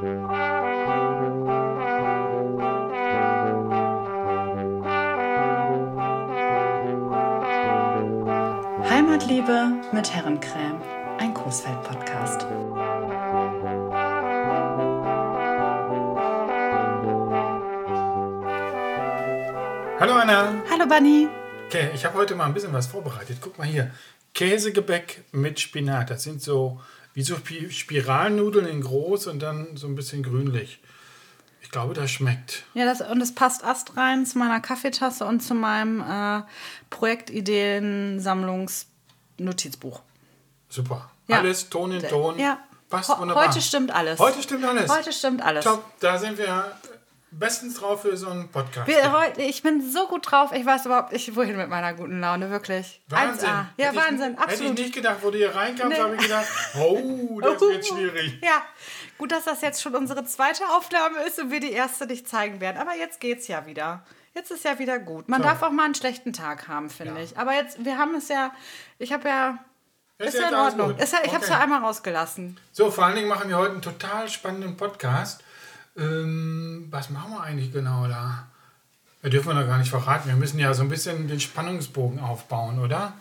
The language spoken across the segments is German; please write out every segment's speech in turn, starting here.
Heimatliebe mit Herrencreme, ein Coesfeld-Podcast. Hallo Anna. Hallo Bunny. Okay, ich habe heute mal ein bisschen was vorbereitet. Guck mal hier. Käsegebäck mit Spinat. Das sind so wie so Spi- Spiralnudeln in groß und dann so ein bisschen grünlich. Ich glaube, das schmeckt. Ja, das, und es passt astrein zu meiner Kaffeetasse und zu meinem äh, Projektideen-Sammlungs-Notizbuch. Super. Ja. Alles Ton in Ton. Ja. Passt Ho- wunderbar. Heute stimmt alles. Heute stimmt alles. Heute stimmt alles. Top. Da sind wir bestens drauf für so einen Podcast. Wir, heute, ich bin so gut drauf, ich weiß überhaupt nicht, wohin mit meiner guten Laune, wirklich. Wahnsinn. 1A. Ja, Hätte ich- Wahnsinn, Hätte absolut. ich nicht gedacht, wo du hier reinkamst, Nee. habe ich gedacht, oh, das wird schwierig. Ja, gut, dass das jetzt schon unsere zweite Aufnahme ist und wir die erste nicht zeigen werden. Aber jetzt geht's ja wieder. Jetzt ist ja wieder gut. Man So. darf auch mal einen schlechten Tag haben, finde Ja. ich. Aber jetzt, wir haben es ja, ich habe ja, ist, ja jetzt in Ordnung. Ist ja, ich habe es Okay. ja einmal rausgelassen. So, vor allen Dingen machen wir heute einen total spannenden Podcast. Ähm, was machen wir eigentlich genau da? Wir dürfen noch gar nicht verraten. Wir müssen ja so ein bisschen den Spannungsbogen aufbauen, oder?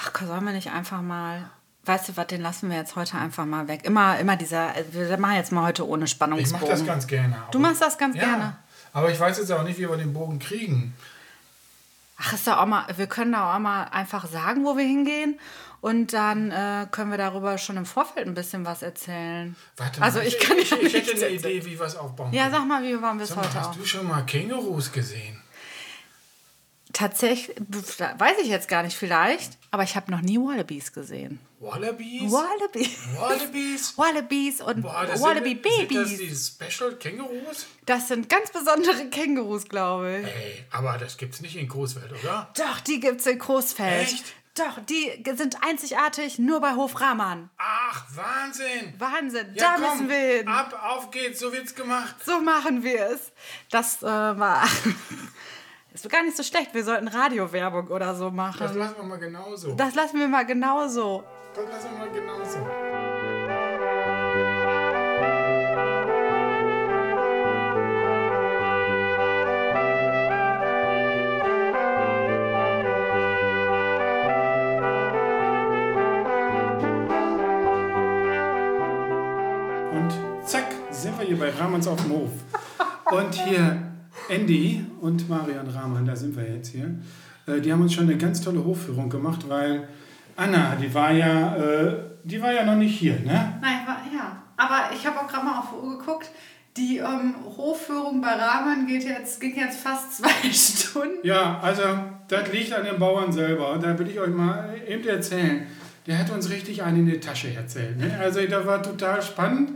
Ach, sollen wir nicht einfach mal, weißt du was, den lassen wir jetzt heute einfach mal weg. Immer, immer dieser, wir machen jetzt mal heute ohne Ich Spannungsbogen. mache das ganz gerne. Du machst das ganz ja, gerne. Aber ich weiß jetzt auch nicht, wie wir den Bogen kriegen. Ach, ist doch auch mal, wir können da auch mal einfach sagen, wo wir hingehen. Und dann äh, können wir darüber schon im Vorfeld ein bisschen was erzählen. Warte also mal, ich kann ich, ja ich hätte eine erzählen. Idee, wie wir es aufbauen Ja, sag mal, wie waren wir es heute hast auch? du schon mal Kängurus gesehen? Tatsächlich, weiß ich jetzt gar nicht vielleicht, aber ich habe noch nie Wallabies gesehen. Wallabies? Wallabies. Wallabies? Wallabies und Boah, Wallaby sind, sind das die Special Kängurus? Das sind ganz besondere Kängurus, glaube ich. Ey, aber das gibt's nicht in Großwelt, oder? Doch, die gibt's in Großfeld. Echt? Doch, die sind einzigartig nur bei Hof Rahman. Ach, Wahnsinn! Wahnsinn, Ja, da komm, müssen wir hin. Ab, auf geht's, so wird's gemacht. So machen wir es. Das äh, war. ist gar nicht so schlecht. Wir sollten Radiowerbung oder so Das machen. lassen wir mal genauso. Das lassen wir mal genauso. Das lassen wir mal genauso. Hier bei Rahmans auf dem Hof. Und hier Andy und Marian Rahman, da sind wir jetzt hier. Äh, Die haben uns schon eine ganz tolle Hofführung gemacht, weil Anna, die war ja, äh, die war ja noch nicht hier, ne? Nein, war, ja. Aber ich habe auch gerade mal auf die Uhr geguckt. Die ähm, Hofführung bei Rahman geht jetzt, ging jetzt fast zwei Stunden. Ja, also das liegt an den Bauern selber. Und da will ich euch mal eben erzählen. Der hat uns richtig einen in die Tasche erzählt. Ne? Also das war total spannend.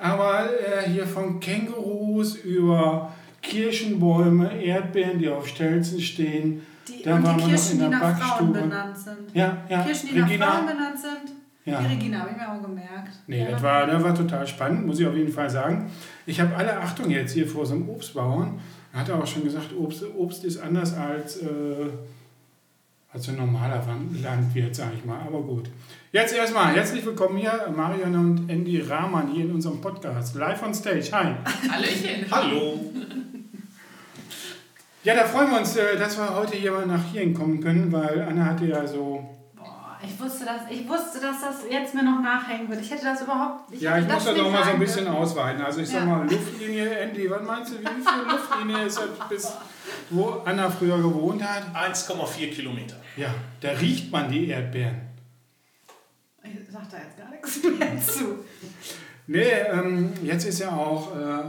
Aber äh, hier von Kängurus über Kirschenbäume, Erdbeeren, die auf Stelzen stehen. Die, Dann und waren die Kirschen, die nach Frauen Backstube. benannt sind. Ja, ja. Kirschen, die nach Regina. Frauen benannt sind. Ja. Die Regina habe ich mir auch gemerkt. Nee, Ja, das war, das war total spannend, muss ich auf jeden Fall sagen. Ich habe alle Achtung jetzt hier vor so einem Obstbauern. Er hat auch schon gesagt, Obst, Obst ist anders als, äh, als ein normaler Landwirt, sage ich mal. Aber gut. Jetzt erstmal herzlich willkommen hier, Marion und Andy Rahman hier in unserem Podcast. Live on Stage. Hi. Hallöchen. Hallo. Ja, da freuen wir uns, äh, dass wir heute hier mal nach hier kommen können, weil Anna hatte ja so ich wusste, dass, ich wusste, dass das jetzt mir noch nachhängen wird. Ich hätte das überhaupt ich Ja, ich muss das nicht auch mal so ein bisschen ausweiten. Also ich sag Ja. mal, Luftlinie, Andy, was meinst du, wie viel Luftlinie ist das bis, wo Anna früher gewohnt hat? 1,4 Kilometer. Ja, da riecht man die Erdbeeren. Ich sag da jetzt gar nichts mehr zu. Nee, ähm, jetzt ist ja auch äh,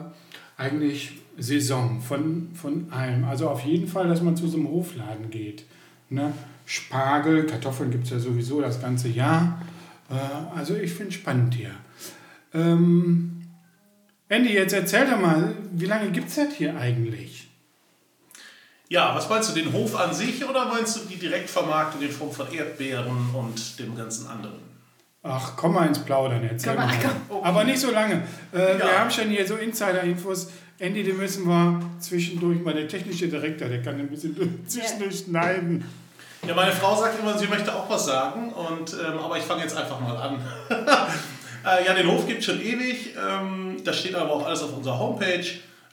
eigentlich Saison von, von allem. Also auf jeden Fall, dass man zu so einem Hofladen geht. Ne? Spargel, Kartoffeln gibt es ja sowieso das ganze Jahr. Äh, also ich finde es spannend hier. Ähm, Andy, jetzt erzähl doch mal, wie lange gibt es das hier eigentlich? Ja, was meinst du, den Hof an sich oder meinst du die Direktvermarktung in Form von Erdbeeren und dem ganzen anderen? Ach, komm mal ins Plaudern, erzähl Komm mal, mal. komm. Aber nicht so lange. Äh, Wir Ja. haben schon hier so Insider-Infos. Andy, den müssen wir zwischendurch mal, der technische Direktor, der kann ein bisschen zwischendurch schneiden. Ja, meine Frau sagt immer, sie möchte auch was sagen, und, ähm, aber ich fange jetzt einfach mal an. Äh, ja, den Hof gibt es schon ewig. Ähm, das steht aber auch alles auf unserer Homepage.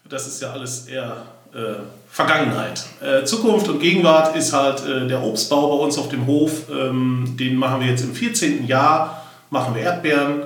Das ist ja alles eher äh, Vergangenheit. Äh, Zukunft und Gegenwart ist halt äh, der Obstbau bei uns auf dem Hof. Ähm, den machen wir jetzt im 14. Jahr, machen wir Erdbeeren.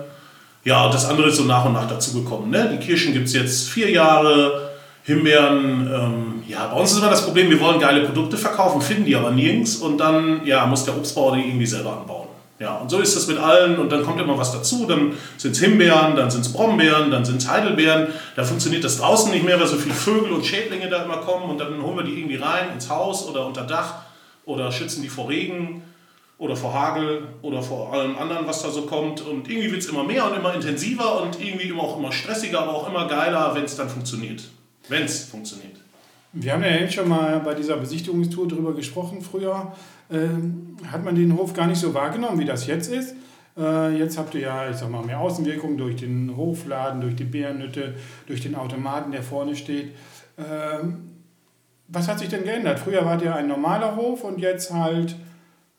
Ja, und das andere ist so nach und nach dazugekommen. Ne? Die Kirschen gibt es jetzt vier Jahre, Himbeeren. Ähm, ja, bei uns ist immer das Problem, wir wollen geile Produkte verkaufen, finden die aber nirgends. Und dann ja, muss der Obstbauer die irgendwie selber anbauen. Ja, und so ist das mit allen und dann kommt immer was dazu. Dann sind es Himbeeren, dann sind es Brombeeren, dann sind es Heidelbeeren. Da funktioniert das draußen nicht mehr, weil so viele Vögel und Schädlinge da immer kommen und dann holen wir die irgendwie rein ins Haus oder unter Dach oder schützen die vor Regen oder vor Hagel oder vor allem anderen, was da so kommt. Und irgendwie wird es immer mehr und immer intensiver und irgendwie immer auch immer stressiger, aber auch immer geiler, wenn es dann funktioniert. Wenn es funktioniert. Wir haben ja eben schon mal bei dieser Besichtigungstour drüber gesprochen früher. Ähm, hat man den Hof gar nicht so wahrgenommen, wie das jetzt ist. Äh, jetzt habt ihr ja, ich sag mal, mehr Außenwirkung durch den Hofladen, durch die Bärennütte, durch den Automaten, der vorne steht. Ähm, was hat sich denn geändert? Früher war der ein normaler Hof und jetzt halt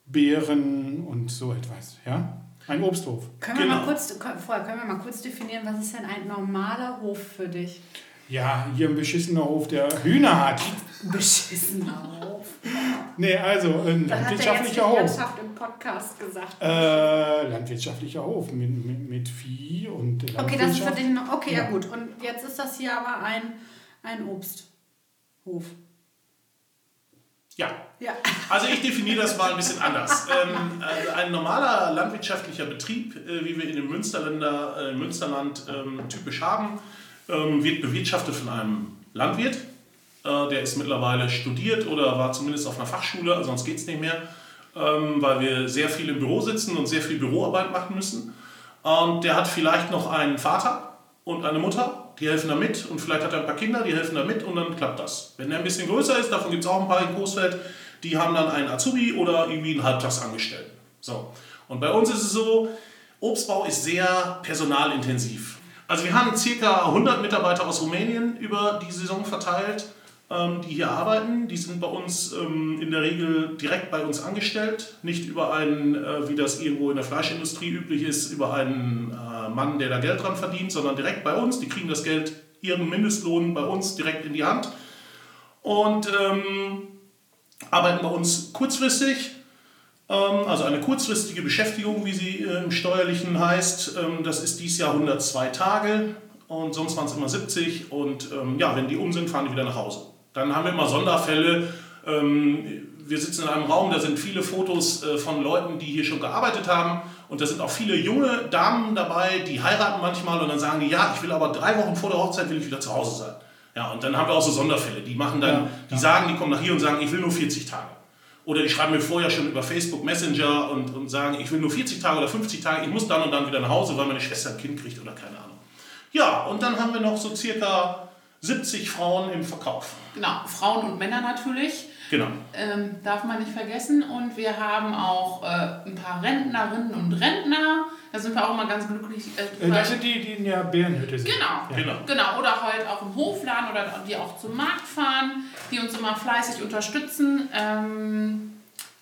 Beeren und so etwas, ja? Ein Obsthof. Können wir, mal kurz, vorher können wir mal kurz definieren, was ist denn ein normaler Hof für dich? Ja, hier ein beschissener Hof, der Hühner hat. Beschissener Hof. Nee, also ein Das hat er jetzt landwirtschaftlicher Hof. Wirtschaft im Podcast gesagt. Äh, landwirtschaftlicher Hof mit, mit, mit Vieh und okay, das ist für Landwirtschaft. dich noch. Okay, ja. Ja. gut. Und jetzt ist das hier aber ein, ein Obsthof. Ja, Ja. Also ich definiere das mal ein bisschen anders. Ähm, also ein normaler landwirtschaftlicher Betrieb, äh, wie wir ihn im Münsterländer, äh, Münsterland ähm, typisch haben, ähm, wird bewirtschaftet von einem Landwirt. Äh, der ist mittlerweile studiert oder war zumindest auf einer Fachschule, also sonst geht es nicht mehr, ähm, weil wir sehr viel im Büro sitzen und sehr viel Büroarbeit machen müssen. Und der hat vielleicht noch einen Vater und eine Mutter, die helfen da mit und vielleicht hat er ein paar Kinder, die helfen da mit und dann klappt das. Wenn er ein bisschen größer ist, davon gibt es auch ein paar in Coesfeld, die haben dann einen Azubi oder irgendwie einen Halbtagsangestellten. So. Und bei uns ist es so, Obstbau ist sehr personalintensiv. Also wir haben circa 100 Mitarbeiter aus Rumänien über die Saison verteilt, ähm, die hier arbeiten. Die sind bei uns ähm, in der Regel direkt bei uns angestellt, nicht über einen, äh, wie das irgendwo in der Fleischindustrie üblich ist, über einen äh, Mann, der da Geld dran verdient, sondern direkt bei uns. Die kriegen das Geld, ihren Mindestlohn bei uns direkt in die Hand und ähm, arbeiten bei uns kurzfristig. Ähm, also eine kurzfristige Beschäftigung, wie sie äh, im Steuerlichen heißt. Ähm, das ist dies Jahr 102 Tage und sonst waren es immer 70. Und ähm, ja, wenn die um sind, fahren die wieder nach Hause. Dann haben wir immer Sonderfälle. Wir sitzen in einem Raum, da sind viele Fotos äh, von Leuten, die hier schon gearbeitet haben. Und da sind auch viele junge Damen dabei, die heiraten manchmal und dann sagen die, ja, ich will aber drei Wochen vor der Hochzeit will ich wieder zu Hause sein. Ja, und dann haben wir auch so Sonderfälle. Die machen dann, Ja, die ja. sagen, die kommen nach hier und sagen, ich will nur 40 Tage. Oder die schreiben mir vorher schon über Facebook Messenger und, und sagen, ich will nur 40 Tage oder 50 Tage, ich muss dann und dann wieder nach Hause, weil meine Schwester ein Kind kriegt oder keine Ahnung. Ja, und dann haben wir noch so circa 70 Frauen im Verkauf. Genau, Frauen und Männer natürlich. Genau. Ähm, darf man nicht vergessen. Und wir haben auch äh, ein paar Rentnerinnen und Rentner. Da sind wir auch mal ganz glücklich. Äh, Äh, Das sind die, die in der Bärenhütte sind. Genau. Ja. Genau. Genau, oder halt auch im Hofladen oder die auch zum Markt fahren, die uns immer fleißig unterstützen. Ähm,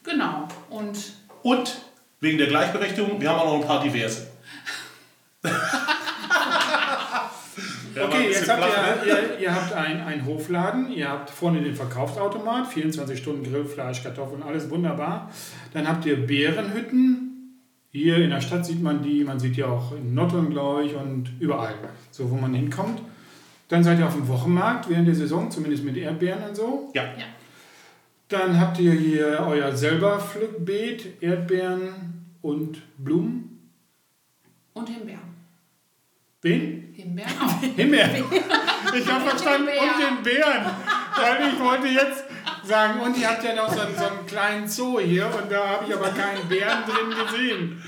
genau. Und Und wegen der Gleichberechtigung, wir haben auch noch ein paar Diverse. Okay, jetzt habt flach, ne? ihr, ihr, ihr habt einen, einen Hofladen, ihr habt vorne den Verkaufsautomat, 24 Stunden Grillfleisch, Kartoffeln, alles wunderbar. Dann habt ihr Bärenhütten. Hier in der Stadt sieht man die, man sieht die auch in Nottern, glaube ich, und überall, so wo man hinkommt. Dann seid ihr auf dem Wochenmarkt während der Saison, zumindest mit Erdbeeren und so. Ja. ja. Dann habt ihr hier euer selber Pflückbeet, Erdbeeren und Blumen. Und Himbeeren. Wen? Himbeeren auch. Himbeeren. Ich habe verstanden, und den Bären. Weil ich wollte jetzt sagen, und ihr habt ja noch so einen, so einen kleinen Zoo hier und da habe ich aber keinen Bären drin gesehen.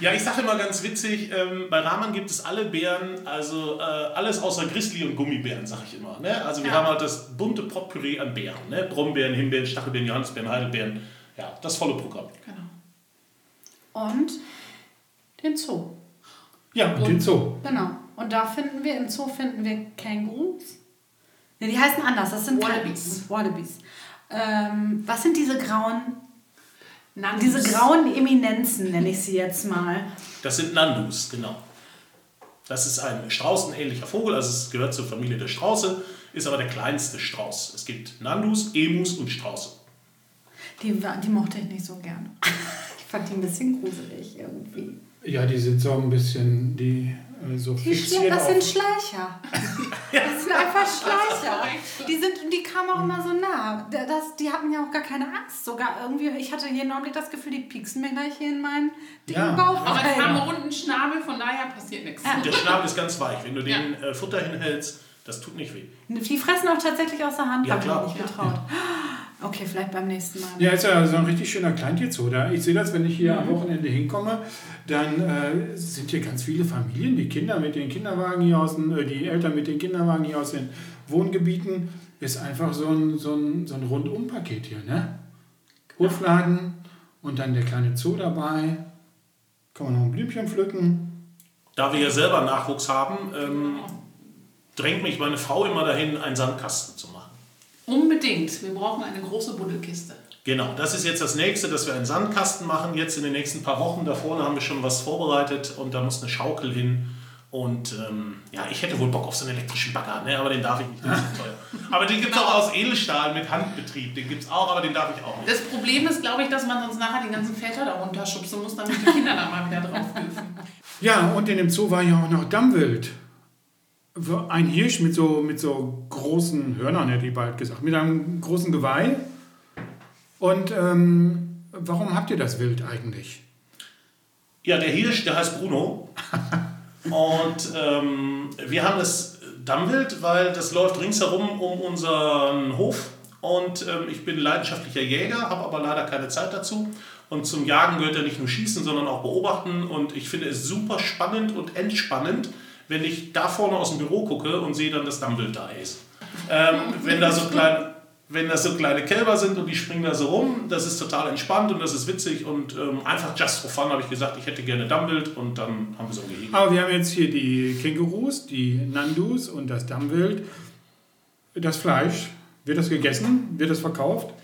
Ja, ich sage immer ganz witzig, ähm, bei Rahman gibt es alle Bären, also äh, alles außer Grizzly und Gummibären, sage ich immer. Ne? Also wir Ja. haben halt das bunte Potpourri an Bären. Ne? Brombeeren, Himbeeren, Stachelbeeren, Johannisbeeren, Heidelbeeren. Ja, das volle Programm. Genau. Und den Zoo. Ja, und den Zoo. Genau. Und da finden wir, im Zoo finden wir Kängurus. Ne, die heißen anders. Das sind Wallabies. Wallabies. Ähm, was sind diese grauen? Nandus. Diese grauen Eminenzen nenne ich sie jetzt mal. Das sind Nandus, genau. Das ist ein straußenähnlicher Vogel, also es gehört zur Familie der Strauße, ist aber der kleinste Strauß. Es gibt Nandus, Emus und Strauße. Die, die mochte ich nicht so gern. Ich fand die ein bisschen gruselig irgendwie. Ja, die sind so ein bisschen, die äh, so Die Schle fixiert das sind Schleicher. Das sind einfach Schleicher. Die, sind, die kamen auch immer so nah. Da- Das, die hatten ja auch gar keine Angst. Sogar irgendwie, ich hatte jeden Augenblick das Gefühl, die pieksen mir gleich hier in meinen dicken Ja. Bauch Aber es haben runden Schnabel, von daher passiert nichts. Der Schnabel ist ganz weich. Wenn du den äh, Futter hinhältst, das tut nicht weh. Die fressen auch tatsächlich aus der Hand, Ja, habe ich nicht getraut. Okay, vielleicht beim nächsten Mal. Ja, ist ja so ein richtig schöner Kleintierzoo. Da ich sehe das, wenn ich hier am Wochenende hinkomme, dann äh, sind hier ganz viele Familien, die Kinder mit den Kinderwagen hier aus den, äh, die Eltern mit den Kinderwagen hier aus den Wohngebieten. Ist einfach so ein, so ein, so ein Rundumpaket hier, ne? Hofladen und dann der kleine Zoo dabei. Kann man noch ein Blümchen pflücken. Da wir ja selber Nachwuchs haben, ähm, drängt mich meine Frau immer dahin, einen Sandkasten zu machen. Unbedingt. Wir brauchen eine große Buddelkiste. Genau, das ist jetzt das nächste, dass wir einen Sandkasten machen. Jetzt in den nächsten paar Wochen. Da vorne haben wir schon was vorbereitet und da muss eine Schaukel hin. Und ähm, ja, ich hätte wohl Bock auf so einen elektrischen Bagger, ne? aber den darf ich nicht, der ist zu teuer. Aber den gibt es auch aus Edelstahl mit Handbetrieb. Den gibt es auch, aber den darf ich auch nicht. Das Problem ist, glaube ich, dass man sonst nachher die ganzen Väter da runterschubsen muss, damit die Kinder da mal wieder drauf dürfen. Ja, und in dem Zoo war ja auch noch Dammwild. Ein Hirsch mit so, mit so großen Hörnern, hätte ich bald gesagt, mit einem großen Geweih. Und ähm, warum habt ihr das Wild eigentlich? Ja, der Hirsch, der heißt Bruno. Und ähm, wir haben das Dammwild, weil das läuft ringsherum um unseren Hof. Und ähm, ich bin leidenschaftlicher Jäger, habe aber leider keine Zeit dazu. Und zum Jagen gehört ja nicht nur Schießen, sondern auch Beobachten. Und ich finde es super spannend und entspannend, wenn ich da vorne aus dem Büro gucke und sehe dann, dass Dammwild da ist. Ähm, wenn da so kleine, wenn das so kleine Kälber sind und die springen da so rum, das ist total entspannt und das ist witzig und ähm, einfach just for fun habe ich gesagt, ich hätte gerne Dammwild und dann haben wir so ein. Aber wir haben jetzt hier die Kängurus, die Nandus und das Dammwild. Das Fleisch, wird das gegessen? Wird das verkauft?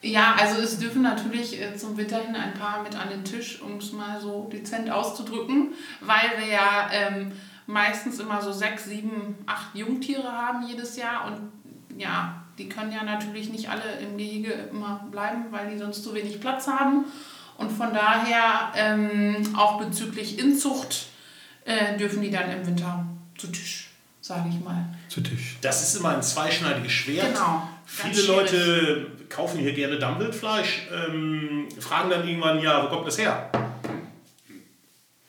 Ja, also es dürfen natürlich äh, zum Winter hin ein paar mit an den Tisch, um es mal so dezent auszudrücken, weil wir ja ähm, meistens immer so sechs, sieben, acht Jungtiere haben jedes Jahr und ja, die können ja natürlich nicht alle im Gehege immer bleiben, weil die sonst zu wenig Platz haben. Und von daher ähm, auch bezüglich Inzucht äh, dürfen die dann im Winter zu Tisch, sage ich mal. Zu Tisch. Das ist immer ein zweischneidiges Schwert. Genau. Viele Leute kaufen hier gerne Dammwildfleisch, ähm, fragen dann irgendwann, ja, wo kommt das her?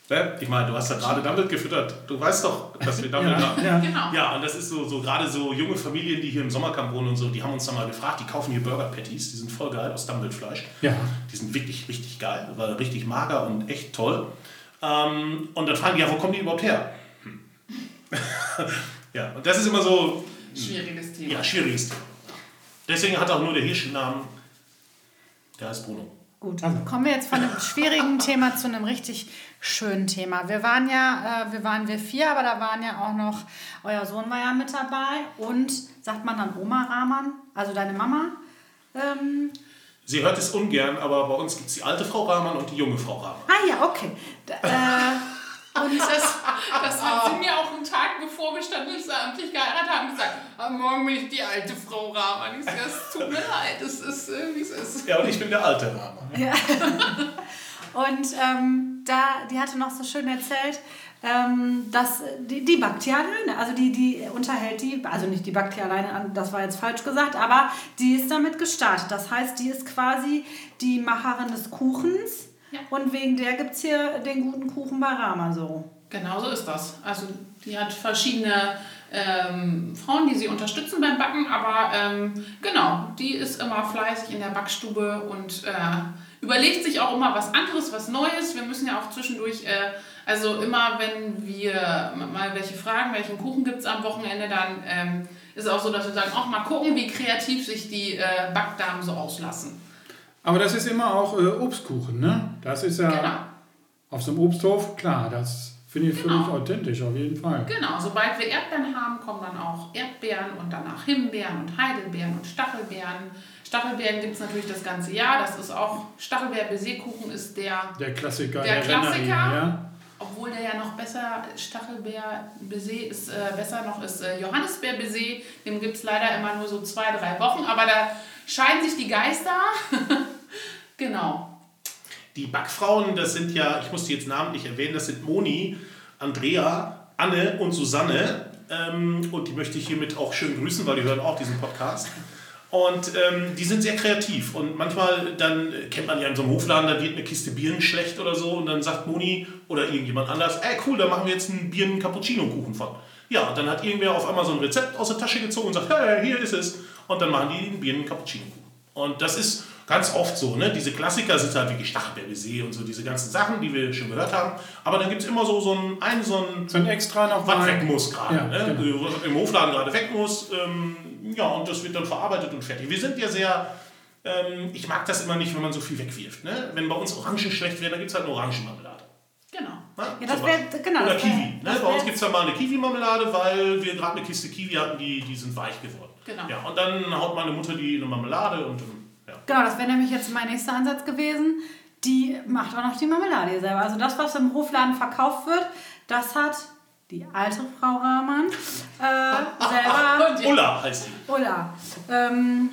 Ne? Ich meine, du hast ja gerade Dammwild gefüttert. Du weißt doch, dass wir Dammwild haben. Ja. Genau. Ja, und das ist so, so gerade so junge Familien, die hier im Sommercamp wohnen und so, die haben uns dann mal gefragt, die kaufen hier Burger Patties, die sind voll geil aus Dammwildfleisch. Ja. Die sind wirklich richtig geil, weil richtig mager und echt toll. Ähm, und dann fragen die, ja, wo kommen die überhaupt her? Hm. ja, und das ist immer so, Schwieriges Thema. ja, schwieriges Thema. Deswegen hat auch nur der Hirsch einen Namen. Der heißt Bruno. Gut, Also. kommen wir jetzt von einem schwierigen Thema zu einem richtig schönen Thema. Wir waren ja, äh, wir waren wir vier, aber da waren ja auch noch, euer Sohn war ja mit dabei und, sagt man dann Oma Rahman, also deine Mama? Ähm, Sie hört es ungern, aber bei uns gibt es die alte Frau Rahmann und die junge Frau Rahmann. ah ja, okay. D äh, Und das, das hat sie mir auch einen Tag bevor wir standesamtlich geheiratet haben gesagt, am Morgen bin ich die alte Frau Rahman. Ich sage, es tut mir leid, es ist, wie es ist. Ja, und ich bin der alte Rahmann. Und ähm, da, die hatte noch so schön erzählt, ähm, dass die, die backt ja alleine. Also die, die unterhält die, also nicht die backt ja alleine, das war jetzt falsch gesagt, aber die ist damit gestartet. Das heißt, die ist quasi die Macherin des Kuchens. Ja. Und wegen der gibt es hier den guten Kuchen bei Rama so. Genau so ist das. Also die hat verschiedene ähm, Frauen, die sie unterstützen beim Backen, aber ähm, genau, die ist immer fleißig in der Backstube und äh, überlegt sich auch immer was anderes, was Neues. Wir müssen ja auch zwischendurch, äh, also immer wenn wir mal welche fragen, welchen Kuchen gibt es am Wochenende, dann ähm, ist es auch so, dass wir sagen, auch mal gucken, wie kreativ sich die äh, Backdamen so auslassen. Aber das ist immer auch äh, Obstkuchen, ne? Das ist ja Genau. auf so einem Obsthof, klar, das finde ich völlig Genau. authentisch, auf jeden Fall. Genau, sobald wir Erdbeeren haben, kommen dann auch Erdbeeren und danach Himbeeren und Heidelbeeren und Stachelbeeren. Stachelbeeren gibt es natürlich das ganze Jahr. Das ist auch, Stachelbeer-Baiser-Kuchen ist der, Der Klassiker. Der Renner Klassiker. ja? obwohl der ja noch besser, Stachelbeer-Baiser ist äh, besser noch, ist äh, Johannisbeer-Baiser. Dem gibt es leider immer nur so zwei, drei Wochen, aber da scheiden sich die Geister. genau. Die Backfrauen, das sind ja, ich muss die jetzt namentlich erwähnen, das sind Moni, Andrea, Anne und Susanne. Ähm, und die möchte ich hiermit auch schön grüßen, weil die hören auch diesen Podcast. Und ähm, die sind sehr kreativ. Und manchmal, dann äh, kennt man ja in so einem Hofladen, da wird eine Kiste Birnen schlecht oder so. Und dann sagt Moni oder irgendjemand anders, ey cool, da machen wir jetzt einen Birnen-Cappuccino-Kuchen von. Ja, und dann hat irgendwer auf einmal so ein Rezept aus der Tasche gezogen und sagt, hey, hier ist es. Und dann machen die einen Birnen-Cappuccino-Kuchen. Und das ist ganz oft so, ne? Diese Klassiker sind halt wirklich Stachelbeerbaiser und so diese ganzen Sachen, die wir schon gehört haben. Aber dann gibt es immer so, so einen, einen so einen So ein extra noch was weg muss gerade, Ja, ne? genau. im Hofladen gerade weg muss. Ähm, ja, und das wird dann verarbeitet und fertig. Wir sind ja sehr, ähm, ich mag das immer nicht, wenn man so viel wegwirft. Ne? Wenn bei uns Orangen schlecht werden, dann gibt es halt eine Orangenmarmelade. Genau. Ne? Ja, das wär- genau, Oder das wär- Kiwi. Ne? das Bei uns gibt es dann mal eine Kiwi-Marmelade, weil wir gerade eine Kiste Kiwi hatten, die, die sind weich geworden. Genau. Ja, und dann haut meine Mutter die in eine Marmelade und ja. Genau, das wäre nämlich jetzt mein nächster Ansatz gewesen. Die macht auch noch die Marmelade selber. Also das, was im Hofladen verkauft wird, das hat die alte Frau Rahmann äh, selber, Ulla heißt die. oder, ähm,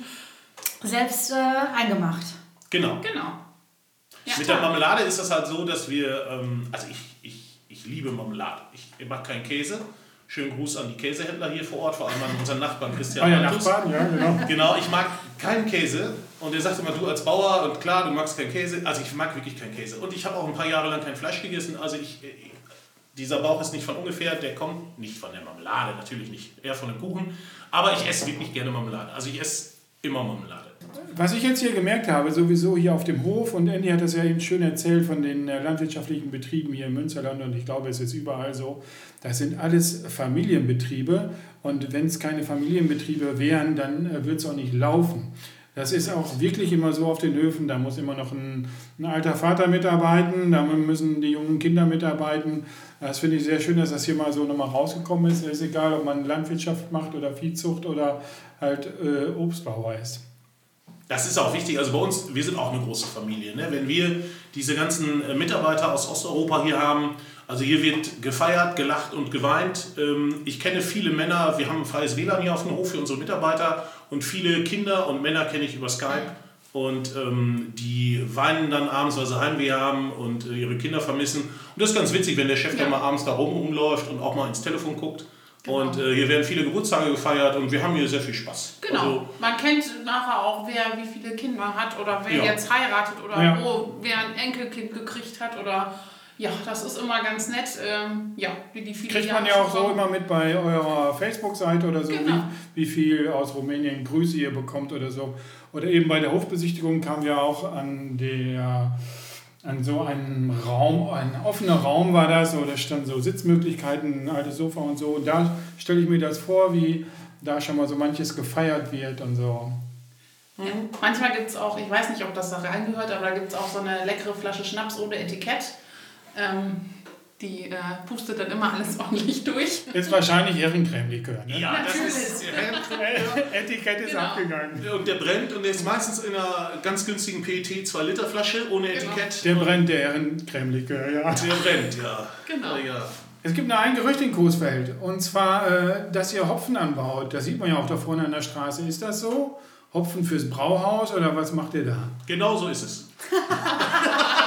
selbst äh, eingemacht. Genau. Genau. Ja, Mit der klar. Marmelade ist das halt so, dass wir, ähm, also ich, ich, ich liebe Marmelade. Ich, ich mag keinen Käse. Schönen Gruß an die Käsehändler hier vor Ort, vor allem an unseren Nachbarn Christian Euer Malthus. Nachbarn, ja, genau. Genau, ich mag keinen Käse. Und er sagt immer, du als Bauer, und klar, du magst keinen Käse. Also ich mag wirklich keinen Käse. Und ich habe auch ein paar Jahre lang kein Fleisch gegessen. Also ich, äh, dieser Bauch ist nicht von ungefähr, der kommt nicht von der Marmelade, natürlich nicht, eher von dem Kuchen. Aber ich esse wirklich gerne Marmelade. Also ich esse immer Marmelade. Was ich jetzt hier gemerkt habe, sowieso hier auf dem Hof, und Andy hat das ja eben schön erzählt von den äh, landwirtschaftlichen Betrieben hier im Münsterland, und ich glaube, es ist überall so, das sind alles Familienbetriebe. Und wenn es keine Familienbetriebe wären, dann äh, wird es auch nicht laufen. Das ist auch wirklich immer so auf den Höfen. Da muss immer noch ein, ein alter Vater mitarbeiten, da müssen die jungen Kinder mitarbeiten. Das finde ich sehr schön, dass das hier mal so nochmal rausgekommen ist. Es ist egal, ob man Landwirtschaft macht oder Viehzucht oder halt äh, Obstbauer ist. Das ist auch wichtig. Also bei uns, wir sind auch eine große Familie. Ne? Wenn wir diese ganzen äh, Mitarbeiter aus Osteuropa hier haben, also hier wird gefeiert, gelacht und geweint. Ähm, Ich kenne viele Männer, wir haben ein freies WLAN hier auf dem Hof für unsere Mitarbeiter und viele Kinder und Männer kenne ich über Skype. Und ähm, die weinen dann abends, weil sie Heimweh haben und äh, ihre Kinder vermissen. Und das ist ganz witzig, wenn der Chef dann mal abends da rum rumläuft und auch mal ins Telefon guckt. Und äh, hier werden viele Geburtstage gefeiert und wir haben hier sehr viel Spaß. Genau. Also, Man kennt nachher auch, wer wie viele Kinder hat oder wer Ja. jetzt heiratet oder Ja. wo wer ein Enkelkind gekriegt hat oder ja, das ist immer ganz nett. Ähm, ja, wie die viele Kriegt man ja auch so immer mit bei eurer Facebook-Seite oder so, Genau. wie, wie viel aus Rumänien Grüße ihr bekommt oder so. Oder eben bei der Hofbesichtigung kamen wir auch an der an so einen Raum, ein offener Raum war das, so, da standen so Sitzmöglichkeiten, ein altes Sofa und so. Und da stelle ich mir das vor, wie da schon mal so manches gefeiert wird und so. Ja. Manchmal gibt es auch, ich weiß nicht, ob das da reingehört, aber da gibt es auch so eine leckere Flasche Schnaps ohne Etikett. Ähm, die äh, pustet dann immer alles ordentlich durch. Ist wahrscheinlich Ehrencreme-Likör. Ne? ja, das Natürlich. ist. Etikett ist Genau. abgegangen. Und der brennt und der ist meistens in einer ganz günstigen PET 2-Liter-Flasche ohne Genau. Etikett. Der brennt, der Ehrencreme-Likör, ja. Der brennt, ja. Genau. Ja. Es gibt noch ein Gerücht in Coesfeld, und zwar, äh, dass ihr Hopfen anbaut. Das sieht man ja auch da vorne an der Straße. Ist das so? Hopfen fürs Brauhaus oder was macht ihr da? Genau so ist es.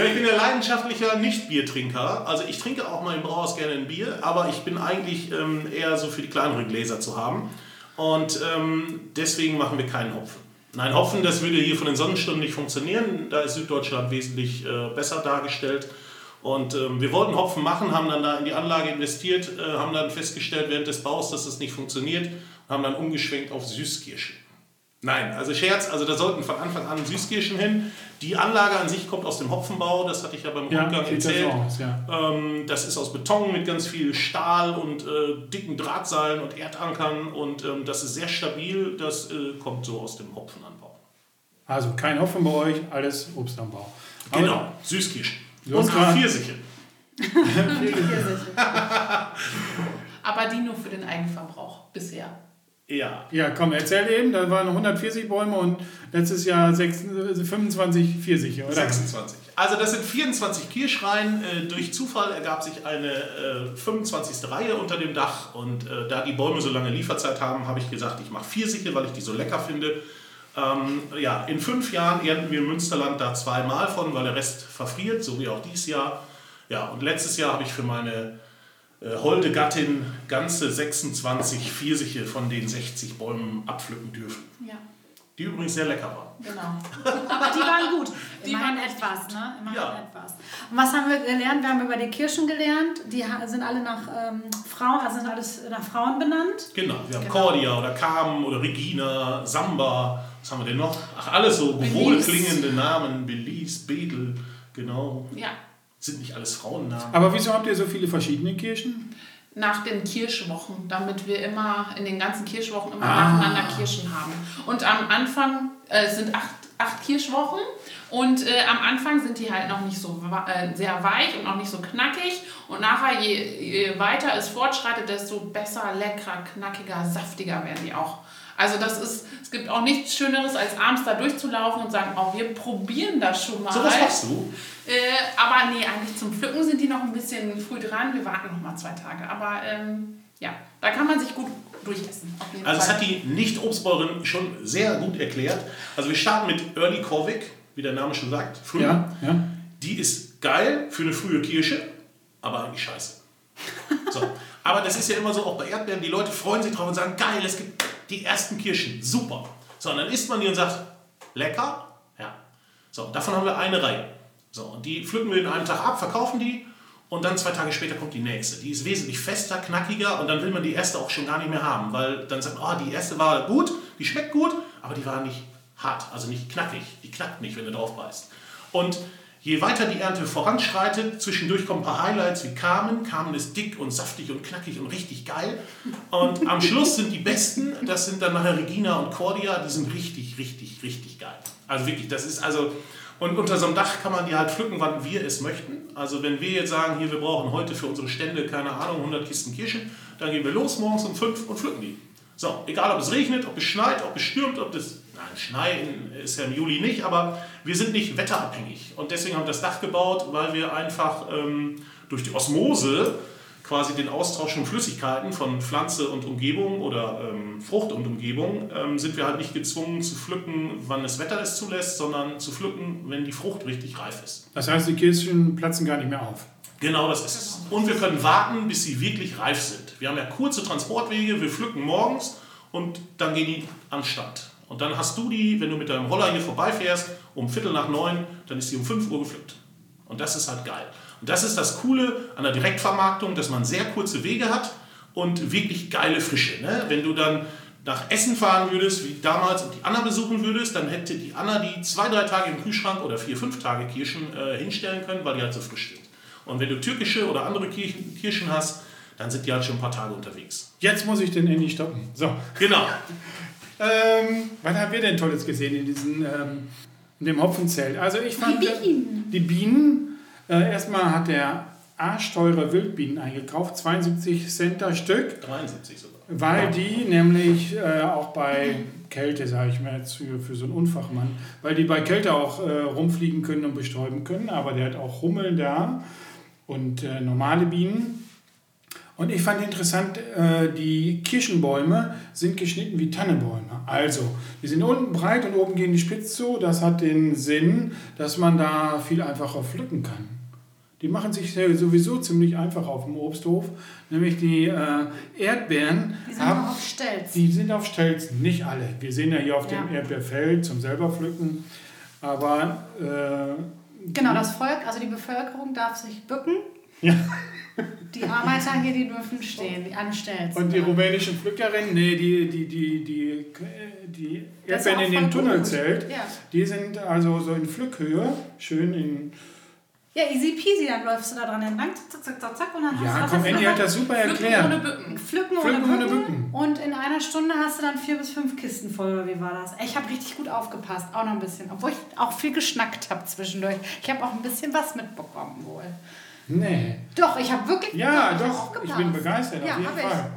ja, ich bin ja leidenschaftlicher Nicht-Biertrinker. Also ich trinke auch mal im Brauhaus gerne ein Bier, aber ich bin eigentlich ähm, eher so für die kleineren Gläser zu haben. Und ähm, deswegen machen wir keinen Hopfen. Nein, Hopfen, das würde hier von den Sonnenstunden nicht funktionieren. Da ist Süddeutschland wesentlich äh, besser dargestellt. Und ähm, wir wollten Hopfen machen, haben dann da in die Anlage investiert, äh, haben dann festgestellt während des Baus, dass das nicht funktioniert und haben dann umgeschwenkt auf Süßkirschen. Nein, also Scherz, also da sollten von Anfang an Süßkirschen hin. Die Anlage an sich kommt aus dem Hopfenbau, das hatte ich ja beim Rundgang das erzählt. so aus, ja. Ähm, das ist aus Beton mit ganz viel Stahl und äh, dicken Drahtseilen und Erdankern und ähm, das ist sehr stabil. Das äh, kommt so aus dem Hopfenanbau. Also kein Hopfen bei euch, alles Obstanbau. Aber Genau, Süßkirschen. Und grad- Pfirsiche. Aber die nur für den Eigenverbrauch bisher. Ja. Ja, komm, erzähl eben, da waren 140 Bäume und letztes Jahr 6, 25 Pfirsiche, oder? 26. Also das sind 24 Kirschreihen. Äh, durch Zufall ergab sich eine äh, 25. Reihe unter dem Dach. Und äh, da die Bäume so lange Lieferzeit haben, habe ich gesagt, ich mache Pfirsiche, weil ich die so lecker finde. Ähm, ja, in fünf Jahren ernten wir im Münsterland da zweimal von, weil der Rest verfriert, so wie auch dieses Jahr. Ja, und letztes Jahr habe ich für meine äh, holde Gattin ganze 26 Pfirsiche von den 60 Bäumen abpflücken dürfen. Ja, Die übrigens sehr lecker waren. genau. Aber die waren gut. Die Immerhin waren etwas, ne? Immerhin Ja. etwas. Und was haben wir gelernt? Wir haben über die Kirschen gelernt. Die sind alle nach ähm, Frauen, also sind alles nach Frauen benannt. Genau, wir haben Genau. Cordia oder Carmen oder Regina, Samba, was haben wir denn noch? Ach, alles so wohlklingende Namen, Belize, Bedel, genau. Ja, Sind nicht alles Frauennamen. Aber wieso habt ihr so viele verschiedene Kirchen? nach den Kirschwochen, damit wir immer in den ganzen Kirschwochen immer Ah. nacheinander Kirschen haben. Und am Anfang äh, es sind acht, acht Kirschwochen und äh, am Anfang sind die halt noch nicht so äh, sehr weich und noch nicht so knackig. Und nachher, je, je weiter es fortschreitet, desto besser, leckerer, knackiger, saftiger werden die auch. Also das ist, es gibt auch nichts Schöneres, als abends da durchzulaufen und sagen, oh, wir probieren das schon mal. So was machst du? Äh, aber nee, eigentlich zum Pflücken sind die noch ein bisschen früh dran. Wir warten noch mal zwei Tage. Aber ähm, ja, da kann man sich gut durchessen. Auf jeden Also es Fall. hat die Nicht-Obstbäuerin schon sehr gut erklärt. Also wir starten mit Early Corvick, wie der Name schon sagt, früh. Ja, ja. Die ist geil für eine frühe Kirsche, aber eigentlich scheiße. So. Aber das ist ja immer so, auch bei Erdbeeren, die Leute freuen sich drauf und sagen, geil, es gibt die ersten Kirschen, super. So, und dann isst man die und sagt, lecker? Ja. So, davon haben wir eine Reihe. So, und die pflücken wir in einem Tag ab, verkaufen die und dann zwei Tage später kommt die nächste. Die ist wesentlich fester, knackiger und dann will man die erste auch schon gar nicht mehr haben, weil dann sagt man, oh, die erste war gut, die schmeckt gut, aber die war nicht hart, also nicht knackig. Die knackt nicht, wenn du drauf beißt. Und je weiter die Ernte voranschreitet, zwischendurch kommen ein paar Highlights wie Carmen. Carmen ist dick und saftig und knackig und richtig geil. Und am Schluss sind die besten, das sind dann nachher Regina und Cordia, die sind richtig, richtig, richtig geil. Also wirklich, das ist also. Und unter so einem Dach kann man die halt pflücken, wann wir es möchten. Also wenn wir jetzt sagen, hier, wir brauchen heute für unsere Stände, keine Ahnung, 100 Kisten Kirschen, dann gehen wir los morgens um 5 und pflücken die. So, egal ob es regnet, ob es schneit, ob es stürmt, ob das. Nein, schneien ist ja im Juli nicht, aber wir sind nicht wetterabhängig. Und deswegen haben wir das Dach gebaut, weil wir einfach ähm, durch die Osmose quasi den Austausch von Flüssigkeiten von Pflanze und Umgebung oder ähm, Frucht und Umgebung, ähm, sind wir halt nicht gezwungen zu pflücken, wann das Wetter es zulässt, sondern zu pflücken, wenn die Frucht richtig reif ist. Das heißt, die Kirschen platzen gar nicht mehr auf. Genau das ist es. Und wir können warten, bis sie wirklich reif sind. Wir haben ja kurze Transportwege, wir pflücken morgens und dann gehen die an den Stand. Und dann hast du die, wenn du mit deinem Roller hier vorbeifährst, um Viertel nach neun, dann ist sie um 5 Uhr gepflückt. Und das ist halt geil. Und das ist das Coole an der Direktvermarktung, dass man sehr kurze Wege hat und wirklich geile Frische. Ne? Wenn du dann nach Essen fahren würdest, wie damals, und die Anna besuchen würdest, dann hätte die Anna die zwei, drei Tage im Kühlschrank oder vier, fünf Tage Kirschen äh, hinstellen können, weil die halt so frisch sind. Und wenn du türkische oder andere Kirchen, Kirschen hast, dann sind die halt schon ein paar Tage unterwegs. Jetzt muss ich den Handy stoppen. So. Genau. Ähm, was haben wir denn Tolles gesehen in, diesen, ähm, in dem Hopfenzelt? Also ich fand... Die Bienen. Die Bienen. Äh, erstmal hat der arschteure Wildbienen eingekauft, 72 Cent das Stück, 73 sogar. weil die nämlich äh, auch bei Kälte, sage ich mal jetzt für, für so einen Unfachmann, weil die bei Kälte auch äh, rumfliegen können und bestäuben können, aber der hat auch Hummeln da und äh, normale Bienen. Und ich fand interessant, äh, die Kirschenbäume sind geschnitten wie Also, die sind unten breit und oben gehen die spitz zu. Das hat den Sinn, dass man da viel einfacher pflücken kann. Die machen sich sowieso ziemlich einfach auf dem Obsthof. Nämlich die äh, Erdbeeren, Die sind noch auf Stelz. die sind auf Stelzen, nicht alle. Wir sehen ja hier auf dem Ja. Erdbeerfeld zum selber pflücken. Aber äh, Genau, das Volk, also die Bevölkerung darf sich bücken. Ja. Die Arbeiter hier, die dürfen stehen, die an Stelzen. Und die rumänischen Pflückerinnen, nee, die, die, die, die, die Erdbeeren in dem gut. Tunnelzelt, Ja. die sind also so in Pflückhöhe, schön in. ja, easy peasy, dann läufst du da dran entlang, zack, zack, zack, zack, und dann Ja, hast du komm, Andy hat das super Pflücken erklärt. ohne Bücken. Pflücken, Pflücken ohne. Bücken. Und in einer Stunde hast du dann vier bis fünf Kisten voll, oder wie war das? Ich habe richtig gut aufgepasst, auch noch ein bisschen. Obwohl ich auch viel geschnackt habe zwischendurch. Ich habe auch ein bisschen was mitbekommen wohl. Nee. Doch, ich habe wirklich Ja, doch, ich bin begeistert, ja, auf jeden hab ich. Fall.